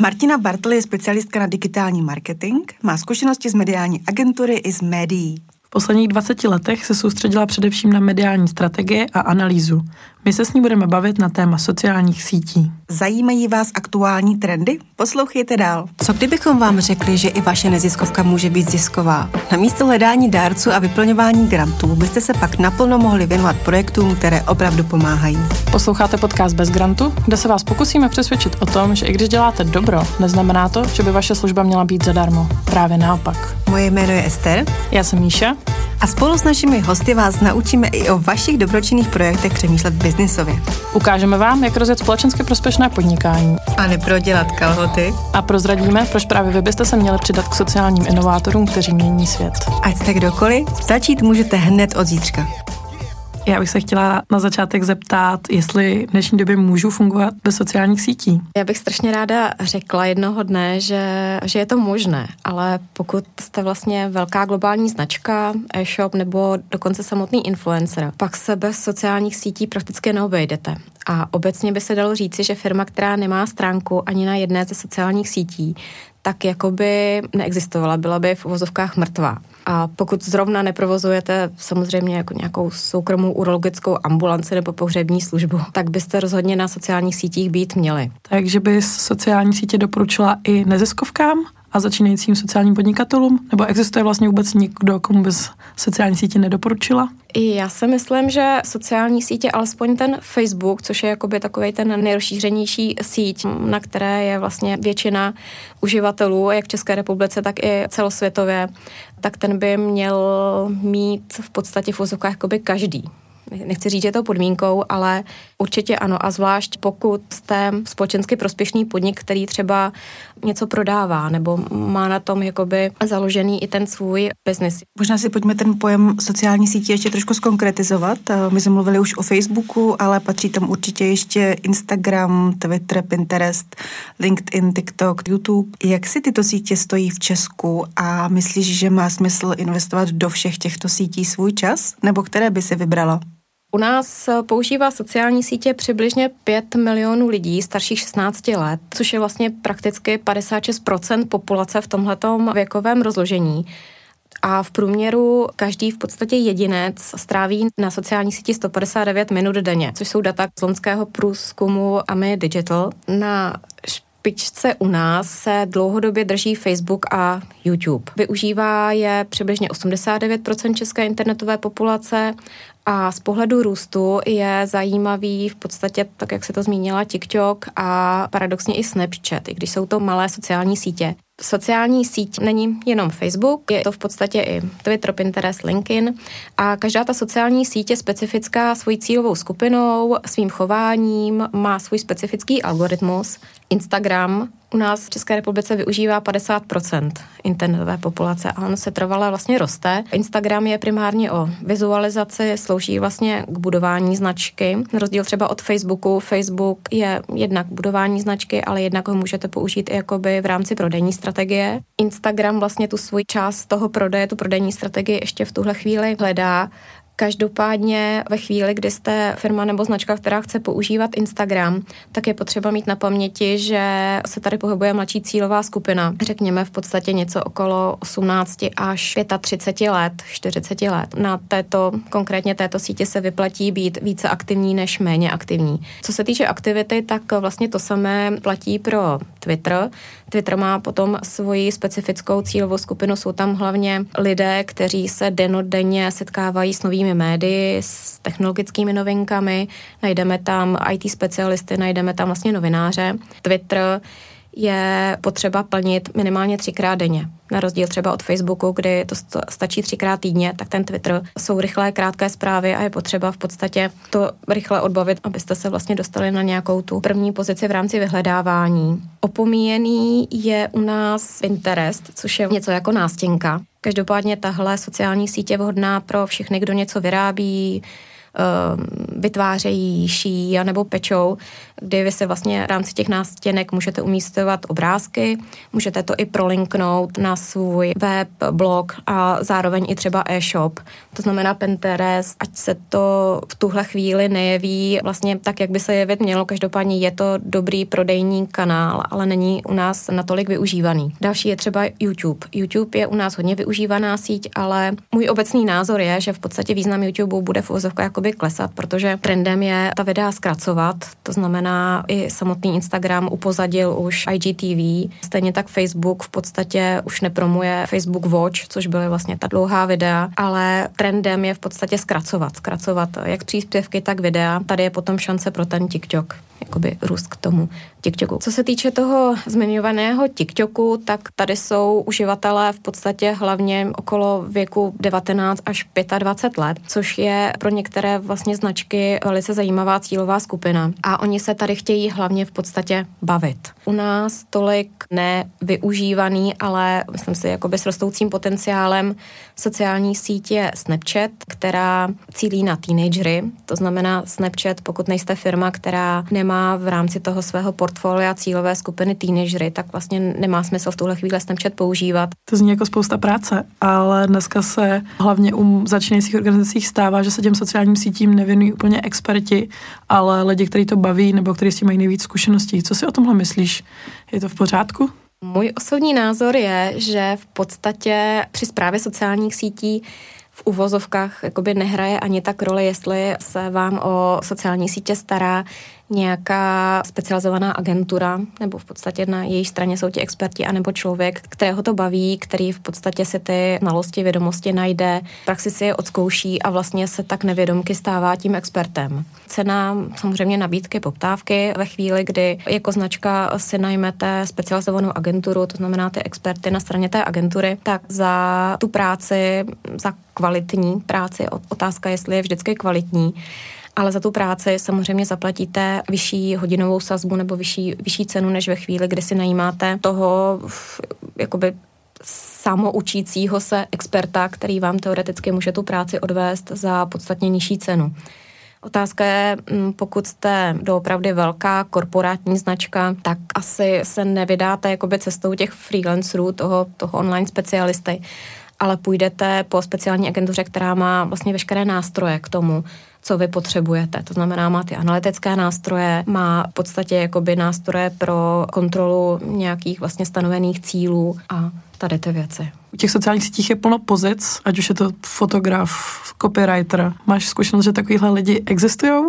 Martina Bartl je specialistka na digitální marketing, má zkušenosti z mediální agentury i z médií. V posledních 20 letech se soustředila především na mediální strategie a analýzu. My se s ní budeme bavit na téma sociálních sítí. Zajímají vás aktuální trendy? Poslouchejte dál. Co kdybychom vám řekli, že i vaše neziskovka může být zisková? Na místo hledání dárců a vyplňování grantů byste se pak naplno mohli věnovat projektům, které opravdu pomáhají. Posloucháte podcast Bez grantu, kde se vás pokusíme přesvědčit o tom, že i když děláte dobro, neznamená to, že by vaše služba měla být zadarmo. Právě naopak. Moje jméno je Ester. Já jsem Míša. A spolu s našimi hosty vás naučíme i o vašich dobročinných projektech přemýšlet biznisově. Ukážeme vám, jak rozjet společensky prospěšné podnikání. A neprodělat kalhoty. A prozradíme, proč právě vy byste se měli přidat k sociálním inovátorům, kteří mění svět. Ať jste kdokoliv, začít můžete hned od zítřka. Já bych se chtěla na začátek zeptat, jestli v dnešní době můžu fungovat bez sociálních sítí. Já bych strašně ráda řekla jednoho dne, že, že je to možné, ale pokud jste vlastně velká globální značka, e-shop nebo dokonce samotný influencer, pak se bez sociálních sítí prakticky neobejdete. A obecně by se dalo říci, že firma, která nemá stránku ani na jedné ze sociálních sítí, tak jakoby neexistovala, byla by v uvozovkách mrtvá. A pokud zrovna neprovozujete samozřejmě jako nějakou soukromou urologickou ambulanci nebo pohřební službu, tak byste rozhodně na sociálních sítích být měli. Takže by sociální sítě doporučila i neziskovkám? A začínajícím sociálním podnikatelům? Nebo existuje vlastně vůbec nikdo, komu bys sociální sítě nedoporučila? Já si myslím, že sociální sítě, alespoň ten Facebook, což je jakoby takový ten nejrozšířenější síť, na které je vlastně většina uživatelů, jak v České republice, tak i celosvětově, tak ten by měl mít v podstatě v vozovkách jakoby každý nechci říct, že je to podmínkou, ale určitě ano. A zvlášť pokud jste společensky prospěšný podnik, který třeba něco prodává nebo má na tom jakoby založený i ten svůj biznis. Možná si pojďme ten pojem sociální sítě ještě trošku zkonkretizovat. My jsme mluvili už o Facebooku, ale patří tam určitě ještě Instagram, Twitter, Pinterest, LinkedIn, TikTok, YouTube. Jak si tyto sítě stojí v Česku a myslíš, že má smysl investovat do všech těchto sítí svůj čas? Nebo které by si vybrala? U nás používá sociální sítě přibližně 5 milionů lidí starších 16 let, což je vlastně prakticky 56% populace v tomhletom věkovém rozložení. A v průměru každý v podstatě jedinec stráví na sociální síti 159 minut denně, což jsou data z loňského průzkumu AMI Digital. Na špičce u nás se dlouhodobě drží Facebook a YouTube. Využívá je přibližně 89% české internetové populace a z pohledu růstu je zajímavý v podstatě, tak jak se to zmínila, TikTok a paradoxně i Snapchat, i když jsou to malé sociální sítě. Sociální síť není jenom Facebook, je to v podstatě i Twitter, Pinterest, LinkedIn a každá ta sociální síť je specifická svojí cílovou skupinou, svým chováním, má svůj specifický algoritmus. Instagram u nás v České republice využívá 50% internetové populace a on se trvale vlastně roste. Instagram je primárně o vizualizaci, slouží vlastně k budování značky. Na rozdíl třeba od Facebooku, Facebook je jednak budování značky, ale jednak ho můžete použít i jakoby v rámci prodejní strategie. Instagram vlastně tu svůj část toho prodeje, tu prodejní strategii ještě v tuhle chvíli hledá Každopádně ve chvíli, kdy jste firma nebo značka, která chce používat Instagram, tak je potřeba mít na paměti, že se tady pohybuje mladší cílová skupina. Řekněme v podstatě něco okolo 18 až 35 let, 40 let. Na této, konkrétně této síti se vyplatí být více aktivní než méně aktivní. Co se týče aktivity, tak vlastně to samé platí pro Twitter. Twitter má potom svoji specifickou cílovou skupinu, jsou tam hlavně lidé, kteří se denodenně setkávají s novými médii, s technologickými novinkami, najdeme tam IT specialisty, najdeme tam vlastně novináře. Twitter je potřeba plnit minimálně třikrát denně. Na rozdíl třeba od Facebooku, kdy to stačí třikrát týdně, tak ten Twitter jsou rychlé, krátké zprávy a je potřeba v podstatě to rychle odbavit, abyste se vlastně dostali na nějakou tu první pozici v rámci vyhledávání. Opomíjený je u nás Pinterest, což je něco jako nástěnka. Každopádně tahle sociální sítě je vhodná pro všechny, kdo něco vyrábí, vytvářejí, šíjí nebo pečou, kdy vy si vlastně v rámci těch nástěnek můžete umístovat obrázky, můžete to i prolinknout na svůj web, blog a zároveň i třeba e-shop. To znamená Pinterest, ať se to v tuhle chvíli nejeví vlastně tak, jak by se jevit mělo. Každopádně je to dobrý prodejní kanál, ale není u nás natolik využívaný. Další je třeba YouTube. YouTube je u nás hodně využívaná síť, ale můj obecný názor je, že v podstatě význam YouTube bude v uvozovkách jakoby klesat, protože trendem je ta videa zkracovat. To znamená, i samotný Instagram upozadil už IGTV. Stejně tak Facebook v podstatě už nepromuje Facebook Watch, což byly vlastně ta dlouhá videa, ale trendem je v podstatě zkracovat. Zkracovat jak příspěvky, tak videa. Tady je potom šance pro ten TikTok jakoby růst k tomu TikToku. Co se týče toho zmiňovaného TikToku, tak tady jsou uživatelé v podstatě hlavně okolo věku 19 až 25 let, což je pro některé vlastně značky velice zajímavá cílová skupina. A oni se tady chtějí hlavně v podstatě bavit. U nás tolik nevyužívaný, ale myslím si, jakoby s rostoucím potenciálem sociální sítě Snapchat, která cílí na teenagery. To znamená Snapchat, pokud nejste firma, která nemá v rámci toho svého portfolia cílové skupiny teenagery, tak vlastně nemá smysl v tuhle chvíli Snapchat používat. To zní jako spousta práce, ale dneska se hlavně u začínajících organizacích stává, že se těm sociálním sítím nevěnují úplně experti, ale lidi, kteří to baví nebo kteří s tím mají nejvíc zkušeností. Co si o tomhle myslíš? Je to v pořádku? Můj osobní názor je, že v podstatě při zprávě sociálních sítí v uvozovkách jakoby nehraje ani tak roli, jestli se vám o sociální sítě stará nějaká specializovaná agentura, nebo v podstatě na její straně jsou ti experti, anebo člověk, kterého to baví, který v podstatě si ty znalosti, vědomosti najde, praxi si je odzkouší a vlastně se tak nevědomky stává tím expertem. Cena samozřejmě nabídky, poptávky ve chvíli, kdy jako značka si najmete specializovanou agenturu, to znamená ty experty na straně té agentury, tak za tu práci, za kvalitní práci, otázka, jestli je vždycky kvalitní, ale za tu práci samozřejmě zaplatíte vyšší hodinovou sazbu nebo vyšší, vyšší cenu, než ve chvíli, kdy si najímáte toho jakoby samoučícího se experta, který vám teoreticky může tu práci odvést za podstatně nižší cenu. Otázka je, mm, pokud jste doopravdy velká korporátní značka, tak asi se nevydáte jakoby cestou těch freelancerů, toho, toho online specialisty, ale půjdete po speciální agentuře, která má vlastně veškeré nástroje k tomu, co vy potřebujete. To znamená, má ty analytické nástroje, má v podstatě jakoby nástroje pro kontrolu nějakých vlastně stanovených cílů a tady ty věci. U těch sociálních sítích je plno pozic, ať už je to fotograf, copywriter. Máš zkušenost, že takovýhle lidi existují?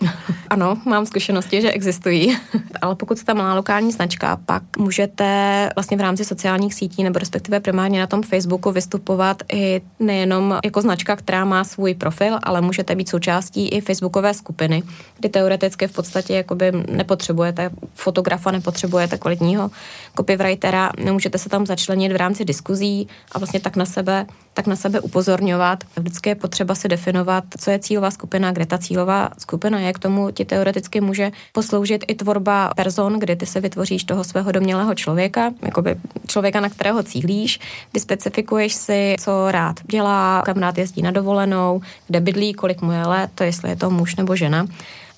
Ano, mám zkušenosti, že existují, ale pokud jste malá lokální značka, pak můžete vlastně v rámci sociálních sítí nebo respektive primárně na tom Facebooku vystupovat i nejenom jako značka, která má svůj profil, ale můžete být součástí i Facebookové skupiny, kdy teoreticky v podstatě jakoby nepotřebujete fotografa, nepotřebujete kvalitního copywritera, nemůžete se tam začlenit v rámci diskuzí a vlastně tak na sebe, tak na sebe upozorňovat. Vždycky je potřeba si definovat, co je cílová skupina, kde ta cílová skupina je. K tomu ti teoreticky může posloužit i tvorba person, kdy ty se vytvoříš toho svého domělého člověka, jakoby člověka, na kterého cílíš, kdy specifikuješ si, co rád dělá, kam rád jezdí na dovolenou, kde bydlí, kolik mu je let, to jestli je to muž nebo žena.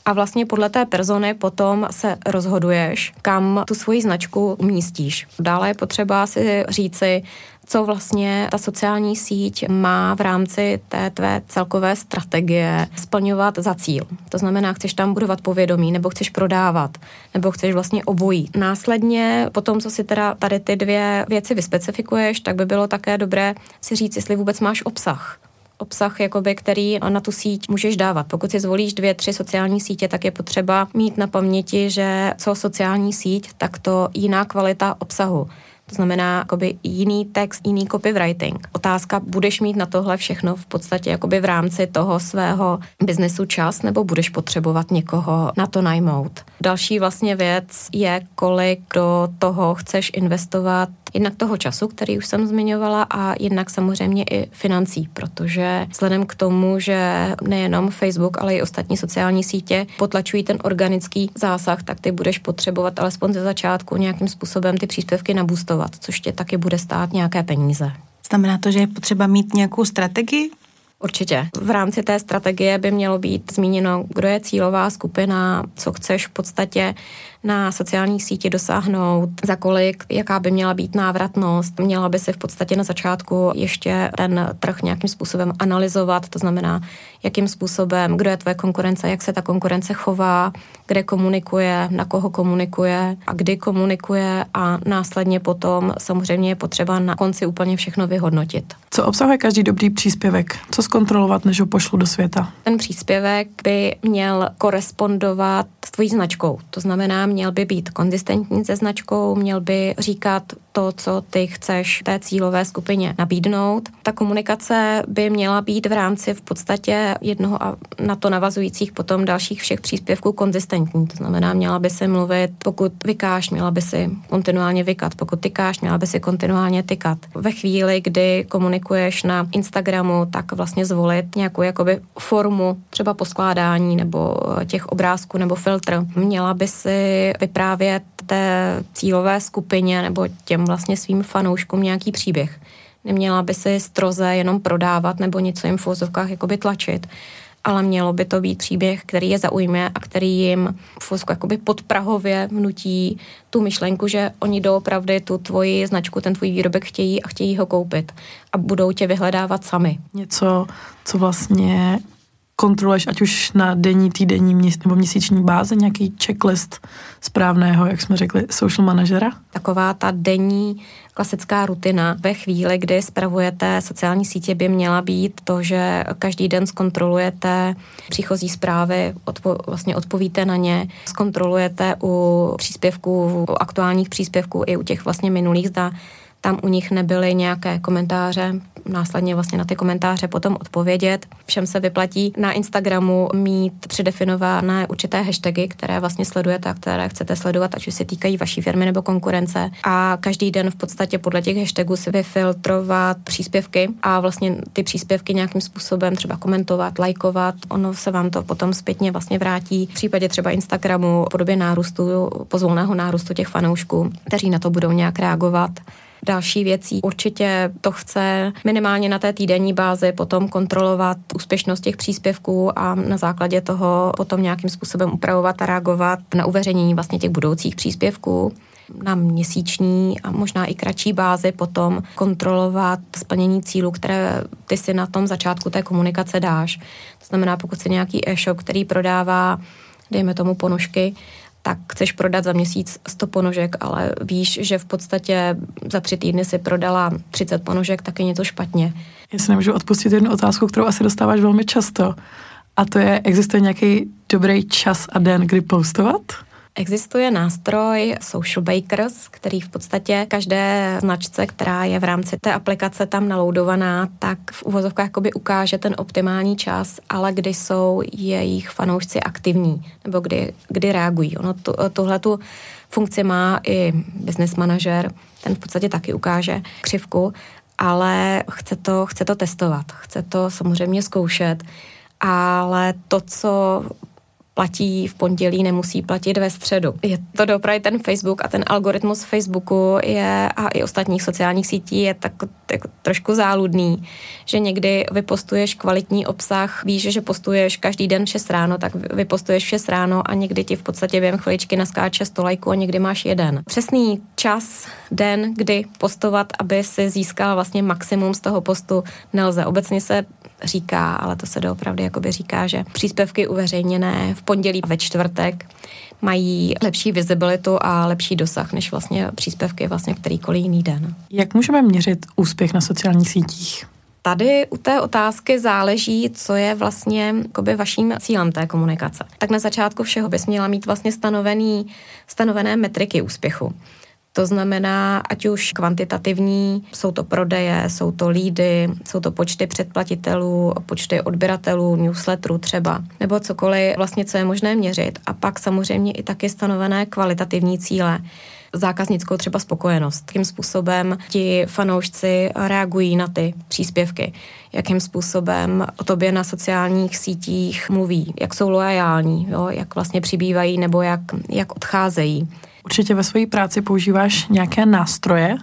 A vlastně podle té persony potom se rozhoduješ, kam tu svoji značku umístíš. Dále je potřeba si říci, co vlastně ta sociální síť má v rámci té tvé celkové strategie splňovat za cíl. To znamená, chceš tam budovat povědomí, nebo chceš prodávat, nebo chceš vlastně obojí. Následně, potom, co si teda tady ty dvě věci vyspecifikuješ, tak by bylo také dobré si říct, jestli vůbec máš obsah obsah, jakoby, který na tu síť můžeš dávat. Pokud si zvolíš dvě, tři sociální sítě, tak je potřeba mít na paměti, že co sociální síť, tak to jiná kvalita obsahu. To znamená jakoby jiný text, jiný copywriting. Otázka, budeš mít na tohle všechno v podstatě jakoby v rámci toho svého biznesu čas, nebo budeš potřebovat někoho na to najmout. Další vlastně věc je, kolik do toho chceš investovat jednak toho času, který už jsem zmiňovala, a jednak samozřejmě i financí, protože vzhledem k tomu, že nejenom Facebook, ale i ostatní sociální sítě potlačují ten organický zásah, tak ty budeš potřebovat alespoň ze začátku nějakým způsobem ty příspěvky nabůstovat, což tě taky bude stát nějaké peníze. Znamená to, že je potřeba mít nějakou strategii Určitě. V rámci té strategie by mělo být zmíněno, kdo je cílová skupina, co chceš v podstatě na sociální síti dosáhnout, za kolik, jaká by měla být návratnost. Měla by se v podstatě na začátku ještě ten trh nějakým způsobem analyzovat, to znamená, jakým způsobem, kdo je tvoje konkurence, jak se ta konkurence chová, kde komunikuje, na koho komunikuje a kdy komunikuje a následně potom samozřejmě je potřeba na konci úplně všechno vyhodnotit. Co obsahuje každý dobrý příspěvek? Co zkontrolovat, než ho pošlu do světa? Ten příspěvek by měl korespondovat s tvojí značkou. To znamená, měl by být konzistentní se značkou, měl by říkat to, co ty chceš té cílové skupině nabídnout. Ta komunikace by měla být v rámci v podstatě jednoho a na to navazujících potom dalších všech příspěvků konzistentní. To znamená, měla by se mluvit, pokud vykáš, měla by si kontinuálně vykat, pokud tykáš, měla by si kontinuálně tykat. Ve chvíli, kdy komunikuješ na Instagramu, tak vlastně zvolit nějakou jakoby formu třeba poskládání nebo těch obrázků nebo filtr. Měla by si vyprávět té cílové skupině nebo těm vlastně svým fanouškům nějaký příběh. Neměla by si stroze jenom prodávat nebo něco jim v vozovkách jakoby tlačit, ale mělo by to být příběh, který je zaujme a který jim v jakoby podprahově vnutí tu myšlenku, že oni doopravdy tu tvoji značku, ten tvůj výrobek chtějí a chtějí ho koupit a budou tě vyhledávat sami. Něco, co vlastně kontroluješ, ať už na denní, týdenní nebo měsíční báze, nějaký checklist správného, jak jsme řekli, social manažera? Taková ta denní klasická rutina ve chvíli, kdy spravujete sociální sítě, by měla být to, že každý den zkontrolujete příchozí zprávy, odpo, vlastně odpovíte na ně, zkontrolujete u příspěvků, u aktuálních příspěvků i u těch vlastně minulých, zda tam u nich nebyly nějaké komentáře, následně vlastně na ty komentáře potom odpovědět. Všem se vyplatí na Instagramu mít předefinované určité hashtagy, které vlastně sledujete a které chcete sledovat, ať už se týkají vaší firmy nebo konkurence. A každý den v podstatě podle těch hashtagů si vyfiltrovat příspěvky a vlastně ty příspěvky nějakým způsobem třeba komentovat, lajkovat. Ono se vám to potom zpětně vlastně vrátí v případě třeba Instagramu v podobě nárůstu, pozvolného nárůstu těch fanoušků, kteří na to budou nějak reagovat další věcí. Určitě to chce minimálně na té týdenní bázi potom kontrolovat úspěšnost těch příspěvků a na základě toho potom nějakým způsobem upravovat a reagovat na uveřejnění vlastně těch budoucích příspěvků na měsíční a možná i kratší bázi potom kontrolovat splnění cílů, které ty si na tom začátku té komunikace dáš. To znamená, pokud si nějaký e-shop, který prodává, dejme tomu ponožky, tak chceš prodat za měsíc 100 ponožek, ale víš, že v podstatě za tři týdny si prodala 30 ponožek, tak je něco špatně. Já si nemůžu odpustit jednu otázku, kterou asi dostáváš velmi často. A to je, existuje nějaký dobrý čas a den, kdy postovat? Existuje nástroj Social Bakers, který v podstatě každé značce, která je v rámci té aplikace tam naloudovaná, tak v uvozovkách jakoby ukáže ten optimální čas, ale kdy jsou jejich fanoušci aktivní, nebo kdy, kdy reagují. Ono tu, tuhle tu funkci má i business manažer, ten v podstatě taky ukáže křivku, ale chce to, chce to testovat, chce to samozřejmě zkoušet, ale to, co platí v pondělí, nemusí platit ve středu. Je to dopravy ten Facebook a ten algoritmus Facebooku je a i ostatních sociálních sítí je tak, tak trošku záludný, že někdy vypostuješ kvalitní obsah, víš, že postuješ každý den v 6 ráno, tak vypostuješ v 6 ráno a někdy ti v podstatě během chviličky naskáče 100 lajků a někdy máš jeden. Přesný čas, den, kdy postovat, aby si získal vlastně maximum z toho postu, nelze. Obecně se říká, ale to se doopravdy jakoby říká, že příspěvky uveřejněné v pondělí a ve čtvrtek mají lepší vizibilitu a lepší dosah než vlastně příspěvky vlastně kterýkoliv jiný den. Jak můžeme měřit úspěch na sociálních sítích? Tady u té otázky záleží, co je vlastně jakoby vaším cílem té komunikace. Tak na začátku všeho bys měla mít vlastně stanovený, stanovené metriky úspěchu. To znamená, ať už kvantitativní, jsou to prodeje, jsou to lídy, jsou to počty předplatitelů, počty odběratelů, newsletterů třeba, nebo cokoliv vlastně, co je možné měřit. A pak samozřejmě i taky stanovené kvalitativní cíle zákaznickou třeba spokojenost. Jakým způsobem ti fanoušci reagují na ty příspěvky, jakým způsobem o tobě na sociálních sítích mluví, jak jsou loajální, jo, jak vlastně přibývají nebo jak, jak odcházejí. Určitě ve své práci používáš nějaké nástroje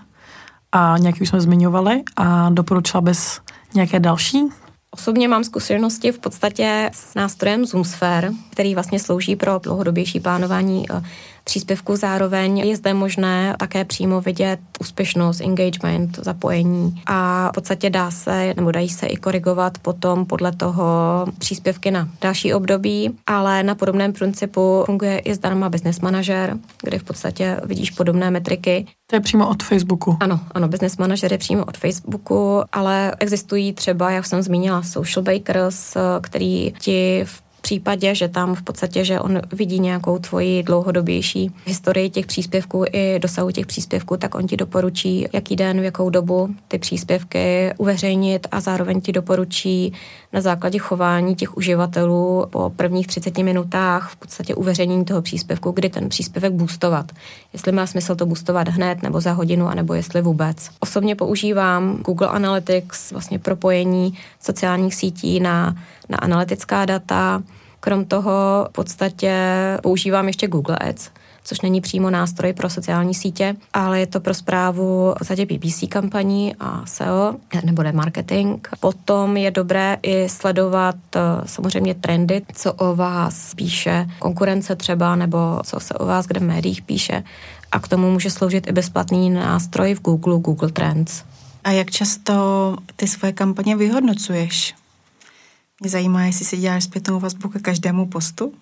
a nějaký už jsme zmiňovali a doporučila bys nějaké další? Osobně mám zkušenosti v podstatě s nástrojem Zoomsphere, který vlastně slouží pro dlouhodobější plánování eh, příspěvku. Zároveň je zde možné také přímo vidět úspěšnost, engagement, zapojení a v podstatě dá se, nebo dají se i korigovat potom podle toho příspěvky na další období, ale na podobném principu funguje i zdarma Business Manager, kde v podstatě vidíš podobné metriky. To je přímo od Facebooku. Ano, ano, Business Manager je přímo od Facebooku, ale existují třeba, jak jsem zmínila, Social Bakers, který ti v případě, že tam v podstatě, že on vidí nějakou tvoji dlouhodobější historii těch příspěvků i dosahu těch příspěvků, tak on ti doporučí, jaký den, v jakou dobu ty příspěvky uveřejnit a zároveň ti doporučí na základě chování těch uživatelů po prvních 30 minutách v podstatě uveřejnění toho příspěvku, kdy ten příspěvek boostovat. Jestli má smysl to boostovat hned nebo za hodinu, anebo jestli vůbec. Osobně používám Google Analytics, vlastně propojení sociálních sítí na, na analytická data, Krom toho v podstatě používám ještě Google Ads, což není přímo nástroj pro sociální sítě, ale je to pro zprávu v podstatě PPC kampaní a SEO nebo marketing. Potom je dobré i sledovat eh, samozřejmě trendy, co o vás píše konkurence třeba, nebo co se o vás kde v médiích píše. A k tomu může sloužit i bezplatný nástroj v Google, Google Trends. A jak často ty svoje kampaně vyhodnocuješ? Mě zajímá, jestli si děláš zpětnou vazbu ke každému postu?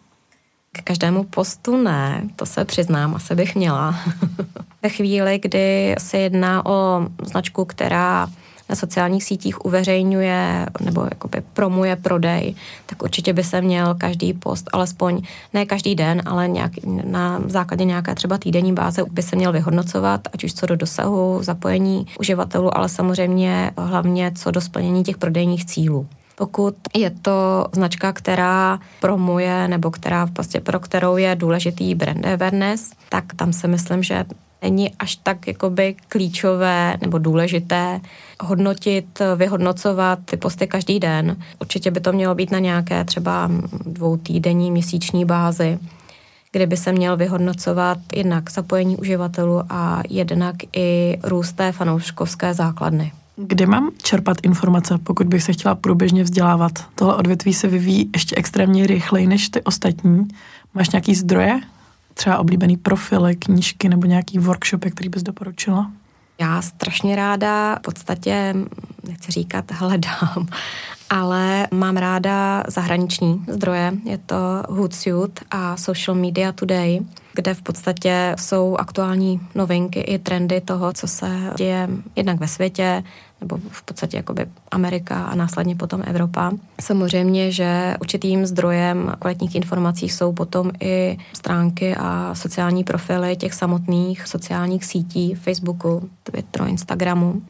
K každému postu ne, to se přiznám, asi bych měla. Ve chvíli, kdy se jedná o značku, která na sociálních sítích uveřejňuje nebo jakoby promuje prodej, tak určitě by se měl každý post, alespoň ne každý den, ale nějak, na základě nějaké třeba týdenní báze by se měl vyhodnocovat, ať už co do dosahu, zapojení uživatelů, ale samozřejmě hlavně co do splnění těch prodejních cílů. Pokud je to značka, která promuje nebo která prostě pro kterou je důležitý brand awareness, tak tam si myslím, že není až tak jakoby klíčové nebo důležité hodnotit, vyhodnocovat ty posty každý den. Určitě by to mělo být na nějaké třeba dvou týdenní, měsíční bázi, kde by se měl vyhodnocovat jednak zapojení uživatelů a jednak i růst té fanouškovské základny. Kde mám čerpat informace, pokud bych se chtěla průběžně vzdělávat? Tohle odvětví se vyvíjí ještě extrémně rychleji než ty ostatní. Máš nějaký zdroje? Třeba oblíbený profily, knížky nebo nějaký workshopy, který bys doporučila? Já strašně ráda v podstatě, nechci říkat hledám, ale mám ráda zahraniční zdroje. Je to Hootsuite a Social Media Today, kde v podstatě jsou aktuální novinky i trendy toho, co se děje jednak ve světě, nebo v podstatě jakoby Amerika a následně potom Evropa. Samozřejmě, že určitým zdrojem kvalitních informací jsou potom i stránky a sociální profily těch samotných sociálních sítí, Facebooku, Twitteru, Instagramu.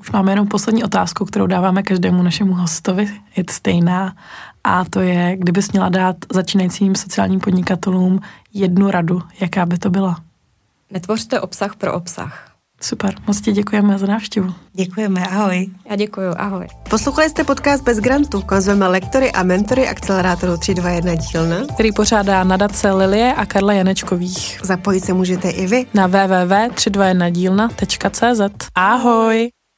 Už máme jenom poslední otázku, kterou dáváme každému našemu hostovi. Je to stejná a to je, kdybys měla dát začínajícím sociálním podnikatelům jednu radu, jaká by to byla? Netvořte obsah pro obsah. Super, moc ti děkujeme za návštěvu. Děkujeme, ahoj. Já děkuji, ahoj. Poslouchali jste podcast Bez grantu, konzveme lektory a mentory akcelerátoru 321 dílna, který pořádá nadace Lilie a Karla Janečkových. Zapojit se můžete i vy na www.321dílna.cz. Ahoj!